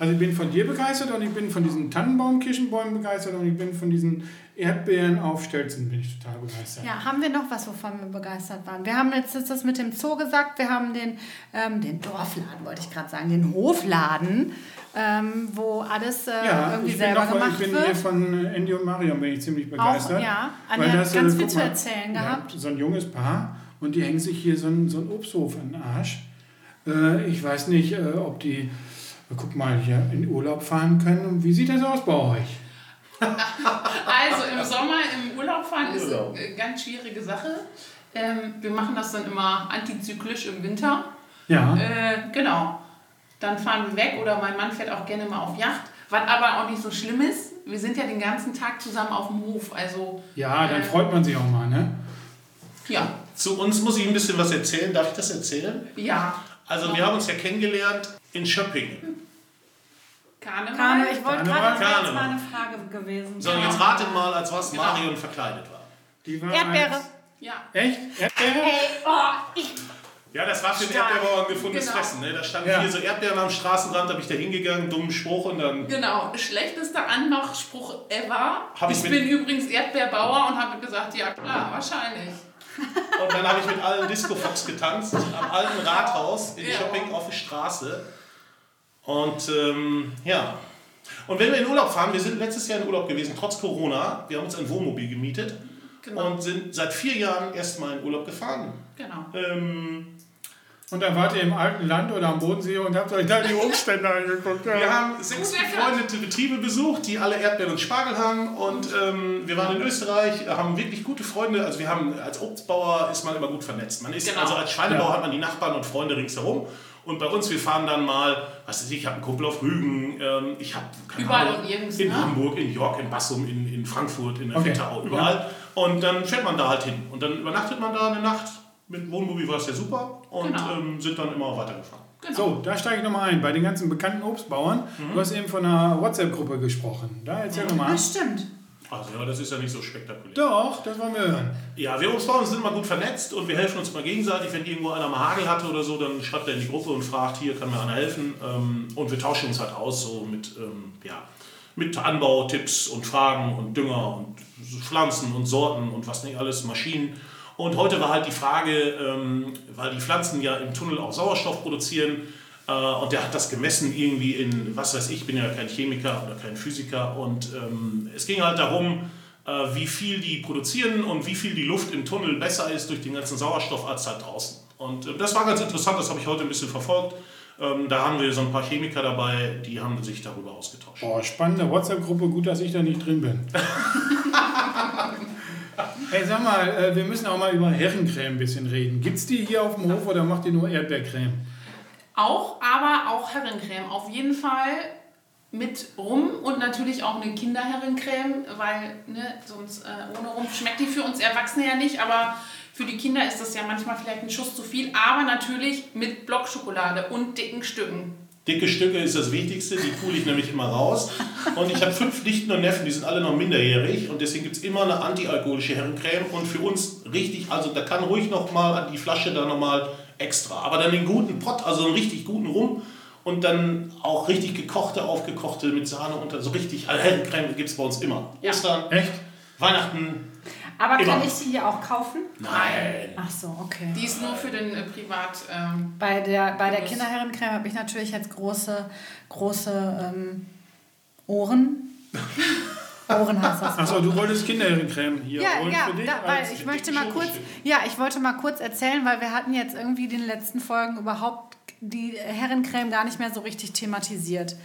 Also ich bin von dir begeistert und ich bin von diesen Tannenbaum-Kirschenbäumen begeistert und ich bin von diesen Erdbeeren auf Stelzen bin ich total begeistert. Ja, haben wir noch was, wovon wir begeistert waren? Wir haben jetzt das mit dem Zoo gesagt, wir haben den, ähm, den Dorfladen, wollte ich gerade sagen, den Hofladen, ähm, wo alles äh, Ja, irgendwie selber noch, gemacht ich bin wird. hier von äh, Andy und Marion bin ich ziemlich begeistert. ja, Weil Anja hat das, äh, ganz viel guck zu mal, erzählen ja, gehabt. So ein junges Paar und die hängen sich hier so einen, so einen Obsthof an den Arsch. Äh, ich weiß nicht, äh, ob die, äh, guck mal, hier in Urlaub fahren können. Wie sieht das aus bei euch? Also im Sommer im Urlaub fahren ist eine ganz schwierige Sache. Ähm, wir machen das dann immer antizyklisch im Winter. Ja, Äh, genau. Dann fahren wir weg oder mein Mann fährt auch gerne mal auf Yacht. Was aber auch nicht so schlimm ist, wir sind ja den ganzen Tag zusammen auf dem Hof. Also ja, dann äh, freut man sich auch mal, ne? ja, Zu uns muss ich ein bisschen was erzählen. Darf ich das erzählen? ja. Also wir haben uns ja kennengelernt in Schöppingen. Karneval. Kano, ich wollte gerade, das wäre eine Frage gewesen. So, Genau. jetzt ratet mal, als was Genau. Marion verkleidet war. Die war Erdbeere. als- Ja. Echt? Erdbeere? Ja, das war für den. Erdbeerbauern gefundenes Genau. Fressen. Ne? Da standen Ja. hier so Erdbeeren am Straßenrand, da bin ich da hingegangen, dummen Spruch und dann Genau, schlechtester Anmachspruch ever. Hab ich ich bin übrigens Erdbeerbauer und habe gesagt, ja klar, wahrscheinlich. Und dann habe ich mit allen Disco-Fox getanzt, am alten Rathaus in Ja. Shopping auf der Straße. Und ähm, ja. Und wenn wir in Urlaub fahren, wir sind letztes Jahr in Urlaub gewesen, trotz Corona. Wir haben uns ein Wohnmobil gemietet Genau. und sind seit vier Jahren erstmal in Urlaub gefahren. genau. Ähm, Und dann wart ihr im alten Land oder am Bodensee und habt euch da die Umstände angeguckt. Ja. wir haben sechs befreundete Betriebe besucht, die alle Erdbeeren und Spargel haben. Und ähm, wir waren in Österreich, haben wirklich gute Freunde. Also wir haben als Obstbauer ist man immer gut vernetzt. Man ist Genau. also als Schweinebauer Ja. hat man die Nachbarn und Freunde ringsherum. Und bei uns, wir fahren dann mal, was weiß ich, ich habe einen Kumpel auf Rügen, ähm, ich habe keine Überall Ahnung, nirgends, in ne? Hamburg, in York, in Bassum, in, in Frankfurt, in der Okay. Wetterau, überall. Und dann fährt man da halt hin. Und dann übernachtet man da eine Nacht. Mit Wohnmobil war es ja super und Genau. ähm, sind dann immer weitergefahren. genau. So, da steige ich nochmal ein. Bei den ganzen bekannten Obstbauern. Du hast eben von einer WhatsApp-Gruppe gesprochen. Da erzähl doch mal. Das stimmt. Also ja, das ist ja nicht so spektakulär. Doch, das wollen wir hören. Ja, wir Obstbauern sind immer gut vernetzt und wir helfen uns mal gegenseitig. Wenn irgendwo einer mal Hagel hatte oder so, dann schreibt er in die Gruppe und fragt, hier kann mir einer helfen. Ähm, Und wir tauschen uns halt aus so mit, ähm, ja, mit Anbautipps und Fragen und Dünger und Pflanzen und Sorten und was nicht alles, Maschinen. Und heute war halt die Frage, ähm, weil die Pflanzen ja im Tunnel auch Sauerstoff produzieren, äh, und der hat das gemessen irgendwie in, was weiß ich, bin ja kein Chemiker oder kein Physiker. Und ähm, es ging halt darum, äh, wie viel die produzieren und wie viel die Luft im Tunnel besser ist durch den ganzen Sauerstoff als halt draußen. Und äh, das war ganz interessant, das habe ich heute ein bisschen verfolgt. Ähm, da haben wir so ein paar Chemiker dabei, die haben sich darüber ausgetauscht. Boah, spannende WhatsApp-Gruppe. Gut, dass ich da nicht drin bin. Hey, sag mal, äh, wir müssen auch mal über Herrencreme ein bisschen reden. Gibt's die hier auf dem Hof oder macht ihr nur Erdbeercreme? Auch, aber auch Herrencreme. Auf jeden Fall mit Rum und natürlich auch eine Kinderherrencreme, weil ne, sonst äh, ohne Rum schmeckt die für uns Erwachsene ja nicht, aber für die Kinder ist das ja manchmal vielleicht ein Schuss zu viel, aber natürlich mit Blockschokolade und dicken Stücken. Dicke Stücke ist das Wichtigste, die pule ich nämlich immer raus. Und ich habe fünf Nichten und Neffen, die sind alle noch minderjährig und deswegen gibt es immer eine antialkoholische Herrencreme und für uns richtig, also da kann ruhig noch mal an die Flasche da nochmal extra. Aber dann den guten Pott, also einen richtig guten Rum und dann auch richtig gekochte, aufgekochte mit Sahne und so richtig, also Herrencreme gibt es bei uns immer. Ja. Ostern, Echt? Weihnachten, Aber kann Immer. ich sie hier auch kaufen? nein. Ach so, okay. Die ist nur für den äh, Privat. Ähm, Bei der, bei der. Kinderherrencreme habe ich natürlich jetzt große, große ähm, Ohren. Ohren heißt das. Achso, du wolltest Kinderherrencreme hier Ja, holen ja, für dich? da, weil als- ich möchte mal kurz, ja, ich wollte mal kurz erzählen, weil wir hatten jetzt irgendwie in den letzten Folgen überhaupt die Herrencreme gar nicht mehr so richtig thematisiert.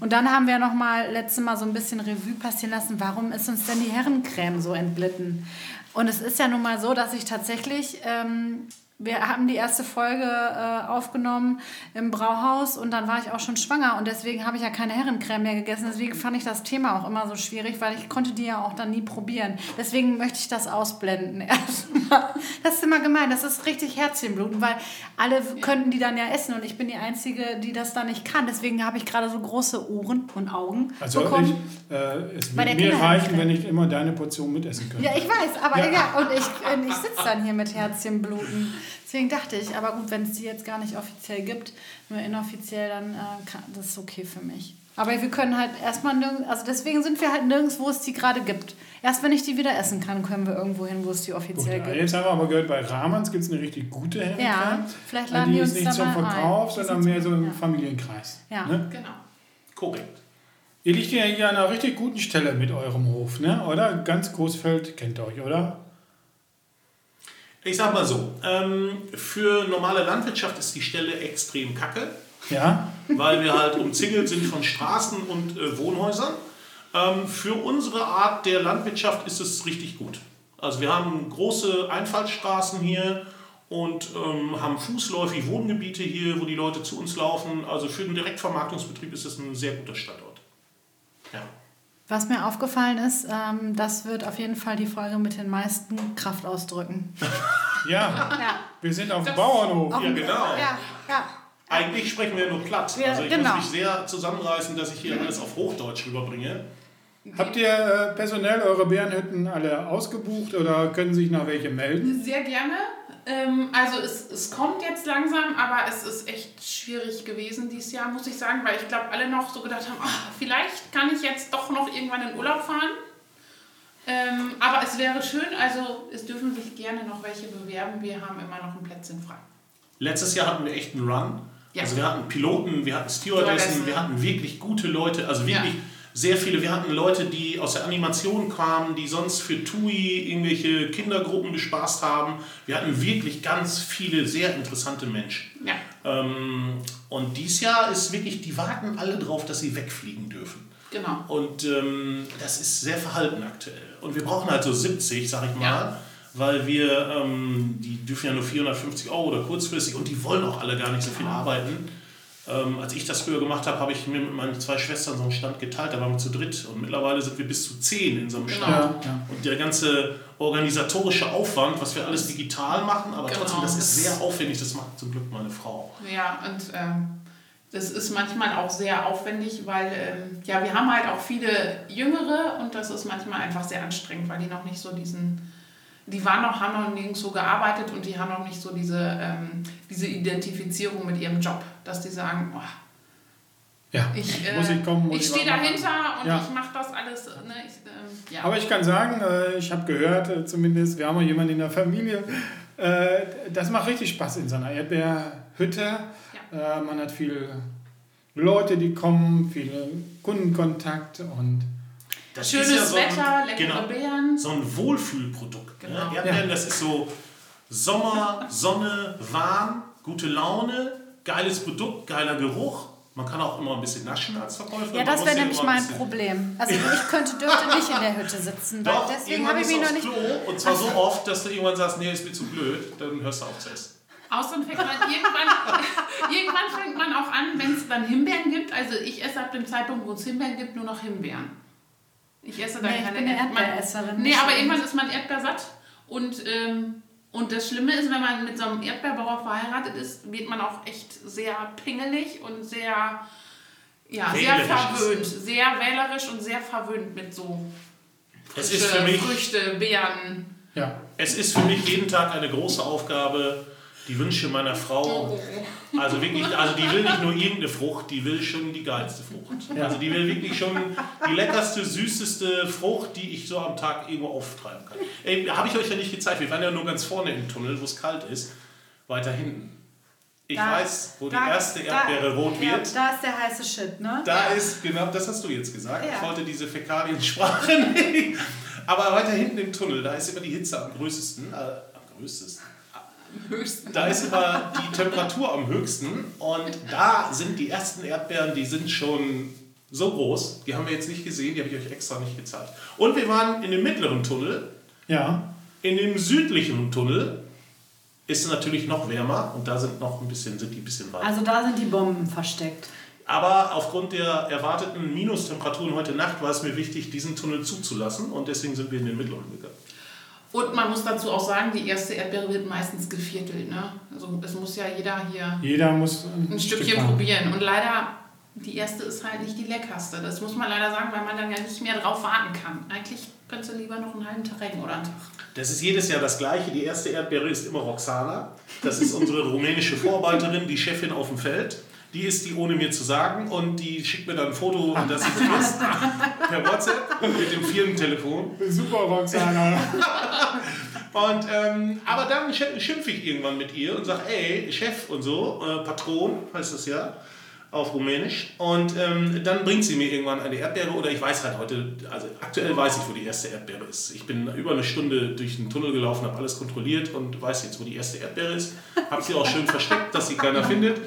Und dann haben wir noch mal letztes Mal so ein bisschen Revue passieren lassen, warum ist uns denn die Herrencreme so entglitten? Und es ist ja nun mal so, dass ich tatsächlich ähm, wir haben die erste Folge äh, aufgenommen im Brauhaus und dann war ich auch schon schwanger und deswegen habe ich ja keine Herrencreme mehr gegessen. Deswegen fand ich das Thema auch immer so schwierig, weil ich konnte die ja auch dann nie probieren. Deswegen möchte ich das ausblenden erstmal. Das ist immer gemein, das ist richtig Herzchenbluten, weil alle könnten die dann ja essen und ich bin die Einzige, die das dann nicht kann. Deswegen habe ich gerade so große Ohren und Augen Also bekommen. ich, äh, es würde mir reichen, wenn ich immer deine Portion mitessen könnte. Ja, ich weiß, aber Ja. egal. Und ich, und ich sitze dann hier mit Herzchenbluten. Deswegen dachte ich, aber gut, wenn es die jetzt gar nicht offiziell gibt, nur inoffiziell, dann äh, kann, das ist okay für mich. Aber wir können halt erstmal nirgends, also deswegen sind wir halt nirgends, wo es die gerade gibt. Erst wenn ich die wieder essen kann, können wir irgendwo hin, wo es die offiziell gibt. jetzt haben wir aber gehört, bei Rahmans gibt es eine richtig gute Herrencreme. Ja, vielleicht laden die die ist uns nicht zum Verkauf, ein. sondern mehr so im ja. Familienkreis. Ja. Ne? Genau. Korrekt. Ihr liegt ja hier an einer richtig guten Stelle mit eurem Hof, ne? oder? Ganz Großfeld kennt ihr euch, oder? Ich sag mal so, ähm, für normale Landwirtschaft ist die Stelle extrem kacke, Ja? weil wir halt umzingelt sind von Straßen und äh, Wohnhäusern. Ähm, für unsere Art der Landwirtschaft ist es richtig gut. Also wir haben große Einfallstraßen hier und ähm, haben fußläufig Wohngebiete hier, wo die Leute zu uns laufen. Also für den Direktvermarktungsbetrieb ist es ein sehr guter Standort. Ja. Was mir aufgefallen ist, ähm, das wird auf jeden Fall die Folge mit den meisten Kraftausdrücken. Ja, Ja, wir sind auf dem Bauernhof. Ja, genau. ja, ja. Eigentlich sprechen wir nur platt. Wir- also ich genau. muss mich sehr zusammenreißen, dass ich hier alles auf Hochdeutsch rüberbringe. Habt ihr äh, personell eure Bärenhütten alle ausgebucht oder können sich noch welche melden? Sehr gerne. Ähm, also es, es kommt jetzt langsam, aber es ist echt schwierig gewesen dieses Jahr, muss ich sagen, weil ich glaube, alle noch so gedacht haben, ach, vielleicht kann ich jetzt doch noch irgendwann in Urlaub fahren. Ähm, aber es wäre schön, also es dürfen sich gerne noch welche bewerben. Wir haben immer noch ein Plätzchen frei. Letztes Jahr hatten wir echt einen Run. Ja. Also wir hatten Piloten, wir hatten Stewardessen, Stewardessen. wir hatten wirklich gute Leute, also wirklich Ja. Sehr viele. Wir hatten Leute, die aus der Animation kamen, die sonst für TUI irgendwelche Kindergruppen bespaßt haben. Wir hatten wirklich ganz viele sehr interessante Menschen. Ja. Ähm, und dieses Jahr ist wirklich, die warten alle drauf, dass sie wegfliegen dürfen. Genau. Und ähm, das ist sehr verhalten aktuell. Und wir brauchen halt so 70, sag ich mal, Ja. weil wir, ähm, die dürfen ja nur 450 Euro oder kurzfristig und die wollen auch alle gar nicht so viel arbeiten. Ähm, als ich das früher gemacht habe, habe ich mir mit meinen zwei Schwestern so einen Stand geteilt, da waren wir zu dritt und mittlerweile sind wir bis zu zehn in so einem Genau. Stand. Ja, ja. Und der ganze organisatorische Aufwand, was wir alles digital machen, aber Genau. trotzdem, das ist sehr aufwendig, das macht zum Glück meine Frau. Ja, und ähm, das ist manchmal auch sehr aufwendig, weil ähm, ja, wir haben halt auch viele Jüngere und das ist manchmal einfach sehr anstrengend, weil die noch nicht so diesen, die waren noch, haben noch nirgendwo gearbeitet und die haben noch nicht so diese, ähm, diese Identifizierung mit ihrem Job, dass die sagen, oh, Ja, ich, äh, muss ich kommen, muss ich ich stehe machen. dahinter und Ja. ich mache das alles. Ne, ich, ähm, ja. Aber ich kann sagen, äh, ich habe gehört, äh, zumindest, wir haben auch jemanden in der Familie, äh, das macht richtig Spaß in so einer Erdbeerhütte. Äh, Man hat viele Leute, die kommen, viele Kundenkontakt und Das Schönes ist ja so ein- Wetter, leckere genau. Beeren. so ein Wohlfühlprodukt. Genau. Ne? Erdbeeren, das ist so Sommer, Sonne, warm, gute Laune, geiles Produkt, geiler Geruch. Man kann auch immer ein bisschen naschen als Verkäufer. Ja, das wäre nämlich mein Problem. Also ich könnte, dürfte nicht in der Hütte sitzen, weil Doch, deswegen habe ich mich noch nicht... Klo und zwar so oft, dass du irgendwann sagst, nee, ist mir zu blöd, dann hörst du auf zu essen. Außerdem fängt man irgendwann, irgendwann fängt man auch an, wenn es dann Himbeeren gibt. Also ich esse ab dem Zeitpunkt, wo es Himbeeren gibt, nur noch Himbeeren. Ich esse dann Nee, ich keine bin eine Erdbeeren. Erdbeeresserin. Nee, aber irgendwann ist man Erdbeersatt. Und, ähm, und das Schlimme ist, wenn man mit so einem Erdbeerbauer verheiratet ist, wird man auch echt sehr pingelig und sehr, ja, sehr verwöhnt. Sehr wählerisch und sehr verwöhnt mit so Es ist für mich- Früchte, Beeren. ja. Es ist für mich jeden Tag eine große Aufgabe, die Wünsche meiner Frau. Also wirklich, also die will nicht nur irgendeine Frucht, die will schon die geilste Frucht. Also die will wirklich schon die leckerste, süßeste Frucht, die ich so am Tag irgendwo auftreiben kann. Ey, habe ich euch ja nicht gezeigt. Wir waren ja nur ganz vorne im Tunnel, wo es kalt ist. Weiter hinten. Ich Da- weiß, wo da- die erste da- Erdbeere rot ja, wird. Da ist der heiße Shit, ne? Da ist, genau, das hast du jetzt gesagt. Ja. Ich wollte diese Fäkaliensprache nicht. Aber weiter hinten im Tunnel, da ist immer die Hitze am größten. Äh, am größten. Höchsten. Da ist immer die Temperatur am höchsten. Und da sind die ersten Erdbeeren, die sind schon so groß. Die haben wir jetzt nicht gesehen, die habe ich euch extra nicht gezeigt. Und wir waren in dem mittleren Tunnel. Ja, In dem südlichen Tunnel ist es natürlich noch wärmer und da sind noch ein bisschen, sind die ein bisschen weiter. Also da sind die Bomben versteckt. Aber aufgrund der erwarteten Minustemperaturen heute Nacht war es mir wichtig, diesen Tunnel zuzulassen und deswegen sind wir in den mittleren gegangen. Und man muss dazu auch sagen, die erste Erdbeere wird meistens geviertelt. Ne? Also es muss ja jeder hier jeder muss ein Stückchen Stück probieren. Und leider, die erste ist halt nicht die leckerste. Das muss man leider sagen, weil man dann ja nicht mehr drauf warten kann. Eigentlich könntest du lieber noch einen halben Tag rennen oder einen Tag. Das ist jedes Jahr das Gleiche. Die erste Erdbeere ist immer Roxana. Das ist unsere rumänische Vorarbeiterin, die Chefin auf dem Feld. Die isst die ohne mir zu sagen und die schickt mir dann ein Foto, dass sie sie isst, per WhatsApp mit dem Firmentelefon. Super, Roxana. Und, ähm, aber dann sch- schimpfe ich irgendwann mit ihr und sage, ey, Chef und so, äh, Patron heißt das ja auf Rumänisch. Und ähm, dann bringt sie mir irgendwann eine Erdbeere oder ich weiß halt heute, also aktuell weiß ich, wo die erste Erdbeere ist. Ich bin über eine Stunde durch den Tunnel gelaufen, habe alles kontrolliert und weiß jetzt, wo die erste Erdbeere ist. Habe sie auch schön versteckt, dass sie keiner findet.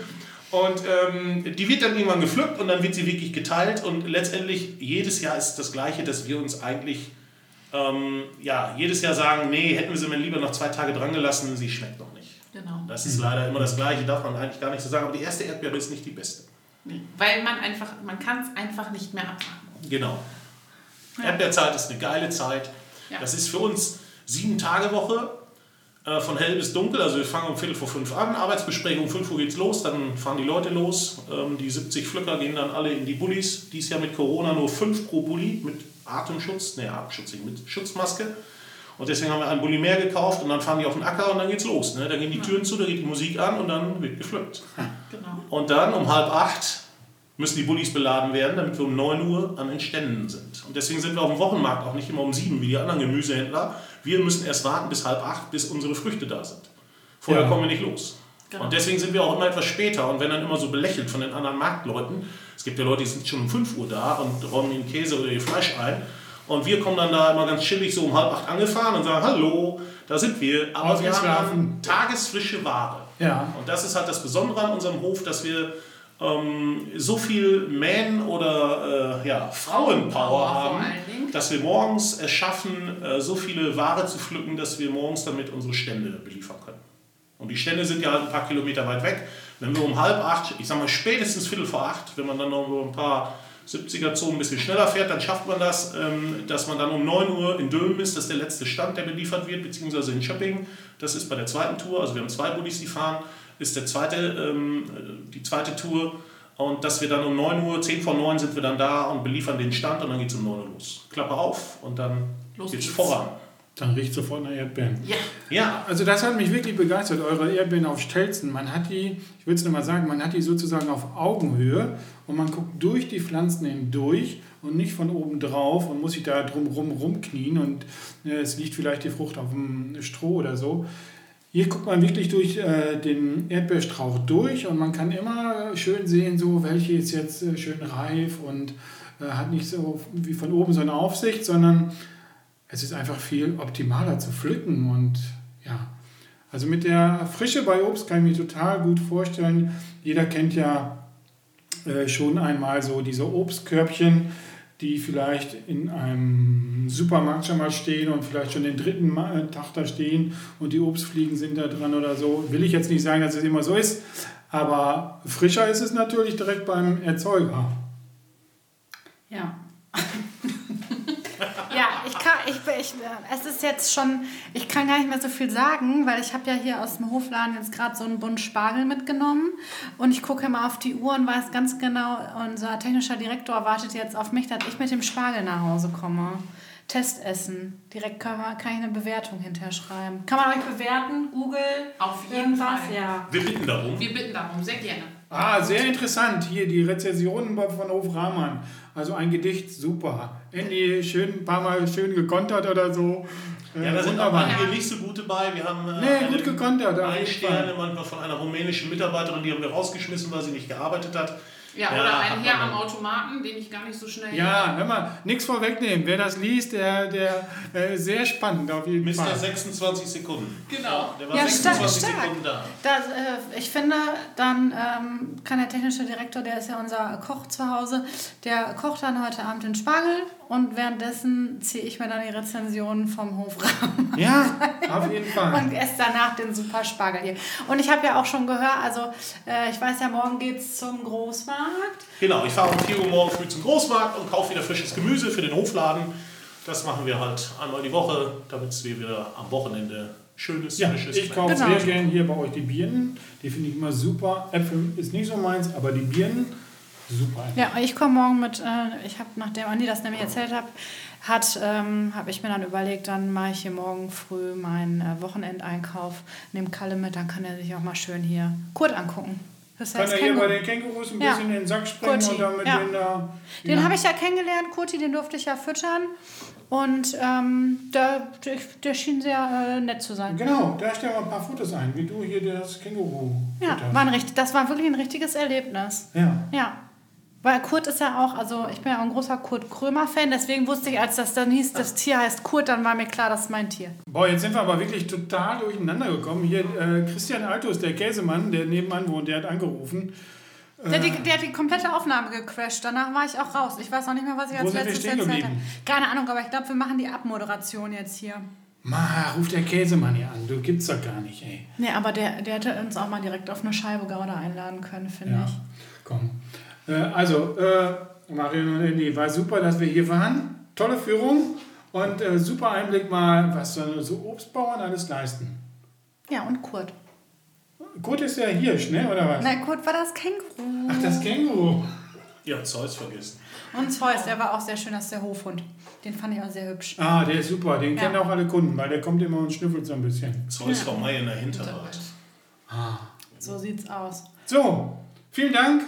Und ähm, die wird dann irgendwann gepflückt und dann wird sie wirklich geteilt. Und letztendlich jedes Jahr ist das Gleiche, dass wir uns eigentlich ähm, ja, jedes Jahr sagen, nee, hätten wir sie mir lieber noch zwei Tage dran gelassen, sie schmeckt noch nicht. Genau. Das ist leider immer das Gleiche, darf man eigentlich gar nicht so sagen. Aber die erste Erdbeere ist nicht die beste. Nee. Weil man einfach, man kann es einfach nicht mehr abwarten. Genau. Erdbeerzeit ist eine geile Zeit. Ja. Das ist für uns sieben Tage Woche, äh, von hell bis dunkel. Also wir fangen um Viertel vor fünf an, Arbeitsbesprechung, um fünf Uhr geht's los, dann fahren die Leute los. Ähm, die 70 Pflücker gehen dann alle in die Bullis. Dies Jahr mit Corona nur fünf pro Bulli mit Atemschutz, ne Atemschutz nicht, mit Schutzmaske. Und deswegen haben wir einen Bulli mehr gekauft und dann fahren die auf den Acker und dann geht's los. Ne? Da gehen die Türen zu, da geht die Musik an und dann wird gepflückt. Genau. Und dann um halb acht müssen die Bullis beladen werden, damit wir um 9 Uhr an den Ständen sind. Und deswegen sind wir auf dem Wochenmarkt auch nicht immer um 7 wie die anderen Gemüsehändler. Wir müssen erst warten bis halb acht, bis unsere Früchte da sind. Vorher Ja. kommen wir nicht los. Genau. Und deswegen sind wir auch immer etwas später und werden dann immer so belächelt von den anderen Marktleuten. Es gibt ja Leute, die sind schon um 5 Uhr da und räumen den Käse oder ihr Fleisch ein. Und wir kommen dann da immer ganz chillig so um halb acht angefahren und sagen, hallo, da sind wir. Aber wir haben tagesfrische Ware. Ja. Und das ist halt das Besondere an unserem Hof, dass wir ähm, so viel Man- oder äh, ja, Frauenpower haben, dass wir morgens es schaffen, äh, so viele Ware zu pflücken, dass wir morgens damit unsere Stände beliefern können. Und die Stände sind ja halt ein paar Kilometer weit weg. Wenn wir um halb acht, ich sag mal spätestens Viertel vor acht, wenn man dann noch so ein paar 70er-Zonen ein bisschen schneller fährt, dann schafft man das, ähm, dass man dann um 9 Uhr in Dülmen ist. Das ist der letzte Stand, der beliefert wird, beziehungsweise in Schöpping. Das ist bei der zweiten Tour. Also wir haben zwei Bullis, die fahren. Ist der zweite, ähm, die zweite Tour. Und dass wir dann um 9 Uhr, 10 vor 9 sind wir dann da und beliefern den Stand und dann geht es um 9 Uhr los. Klappe auf und dann Los geht's geht's. voran. Dann riecht sofort nach Erdbeeren. Ja, Ja, Also das hat mich wirklich begeistert, eure Erdbeeren auf Stelzen. Man hat die, ich will es nur mal sagen, man hat die sozusagen auf Augenhöhe und man guckt durch die Pflanzen hindurch und nicht von oben drauf und muss sich da drumrum rumknien und äh, es liegt vielleicht die Frucht auf dem Stroh oder so. Hier guckt man wirklich durch äh, den Erdbeerstrauch durch und man kann immer schön sehen, so welche ist jetzt äh, schön reif und äh, hat nicht so wie von oben so eine Aufsicht, sondern es ist einfach viel optimaler zu pflücken und ja, also mit der Frische bei Obst kann ich mir total gut vorstellen. Jeder kennt ja äh, schon einmal so diese Obstkörbchen, die vielleicht in einem Supermarkt schon mal stehen und vielleicht schon den dritten äh, Tag da stehen und die Obstfliegen sind da dran oder so. Will ich jetzt nicht sagen, dass es immer so ist, aber frischer ist es natürlich direkt beim Erzeuger. Ja, ich kann, ich, ich, es ist jetzt schon, ich kann gar nicht mehr so viel sagen, weil ich habe ja hier aus dem Hofladen jetzt gerade so einen Bund Spargel mitgenommen und ich gucke immer auf die Uhr und weiß ganz genau, unser technischer Direktor wartet jetzt auf mich, dass ich mit dem Spargel nach Hause komme. Testessen. Direkt kann, man, kann ich eine Bewertung hinterher schreiben. Kann man euch bewerten? Google? auf jeden? Fall. Ja. wir bitten darum. Wir bitten darum, sehr gerne. Ah, sehr interessant. Hier die Rezensionen von Hof Rahmann. Also ein Gedicht, super. Andy, schön, ein paar Mal schön gekontert oder so. Äh, Ja, da sind auch einige nicht so gute bei. Wir haben äh, Nee, gut gekontert, auf Ein jeden Sterne manchmal von einer rumänischen Mitarbeiterin, die haben wir rausgeschmissen, weil sie nicht gearbeitet hat. Ja, Ja, oder ein Herr am Automaten, den ich gar nicht so schnell. Ja, hör mal, nichts vorwegnehmen. Wer das liest, der, der äh, sehr spannend auf jeden Mr. Fall. 26 Sekunden. Genau. Der war Ja, 26 stark, stark. Sekunden da. Das, äh, ich finde, dann ähm, kann der technische Direktor, der ist ja unser Koch zu Hause, der kocht dann heute Abend den Spargel und währenddessen ziehe ich mir dann die Rezensionen vom Hofraum Ja, auf jeden Fall. und esse danach den super Spargel hier. Und ich habe ja auch schon gehört, also äh, ich weiß ja, morgen geht es zum Großmarkt. Genau, ich fahre um 4 Uhr morgen früh zum Großmarkt und kaufe wieder frisches Gemüse für den Hofladen. Das machen wir halt einmal die Woche, damit wir wieder am Wochenende schönes, Ja, frisches ich kaufe Genau. sehr gern hier bei euch die Birnen. Die finde ich immer super. Äpfel ist nicht so meins, aber die Birnen, super. Ja, ich komme morgen mit, äh, ich habe, nachdem Andi das nämlich erzählt hat, hat, ähm, habe ich mir dann überlegt, dann mache ich hier morgen früh meinen äh, Wochenendeinkauf, nehme Kalle mit, dann kann er sich auch mal schön hier Kurt angucken. Das ja Kann er hier bei Känguru. den Kängurus ein Ja. bisschen in den Sack springen Kurti, und dann mit ja. denen da. Den ja. habe ich ja kennengelernt, Kurti, den durfte ich ja füttern. Und ähm, der, der, der schien sehr äh, nett zu sein. Genau, da stellen wir ein paar Fotos ein, wie du hier das Känguru Ja, war ein richtig, das war wirklich ein richtiges Erlebnis. Ja. Ja. Weil Kurt ist ja auch, also ich bin ja auch ein großer Kurt Krömer-Fan, deswegen wusste ich, als das dann hieß, das Tier heißt Kurt, dann war mir klar, das ist mein Tier. Boah, jetzt sind wir aber wirklich total durcheinander gekommen. Hier, äh, Christian Altus, der Käsemann, der nebenan wohnt, der hat angerufen. Der, hat die, der hat die komplette Aufnahme gecrashed, danach war ich auch raus. Ich weiß auch nicht mehr, was ich Wo als letztes erzählt habe. Keine Ahnung, aber ich glaube, wir machen die Abmoderation jetzt hier. Ma, ruft der Käsemann hier an. Du gibt's doch gar nicht, ey. Nee, aber der, der hätte uns auch mal direkt auf eine Scheibe Gouda einladen können, finde Ja, ich. komm. Äh, also, äh, Marion und Andy, war super, dass wir hier waren. Tolle Führung und äh, super Einblick mal, was so, so Obstbauern alles leisten. Ja, und Kurt. Kurt ist ja Hirsch, ne, oder was? Nein, Kurt war das Känguru. Ach, das Känguru. Ihr habt Zeus vergessen. Und Zeus, der war auch sehr schön, das ist der Hofhund. Den fand ich auch sehr hübsch. Ah, der ist super. Den Ja. kennen auch alle Kunden, weil der kommt immer und schnüffelt so ein bisschen. Zeus war Mai in der Hinterwald. So sieht's aus. So, vielen Dank.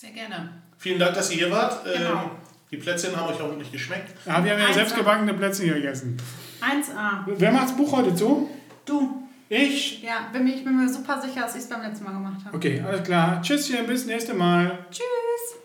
Sehr gerne. Vielen Dank, dass ihr hier wart. Ähm, Genau. die Plätzchen haben euch hoffentlich geschmeckt. Ja, wir haben ja Eins selbst ab. gebackene Plätzchen hier gegessen. 1A. Wer macht's Buch heute zu? Du. Ich? Ja, bin mir, ich bin mir super sicher, dass ich es beim letzten Mal gemacht habe. Okay, alles klar. Tschüsschen, bis nächste Mal. Tschüss.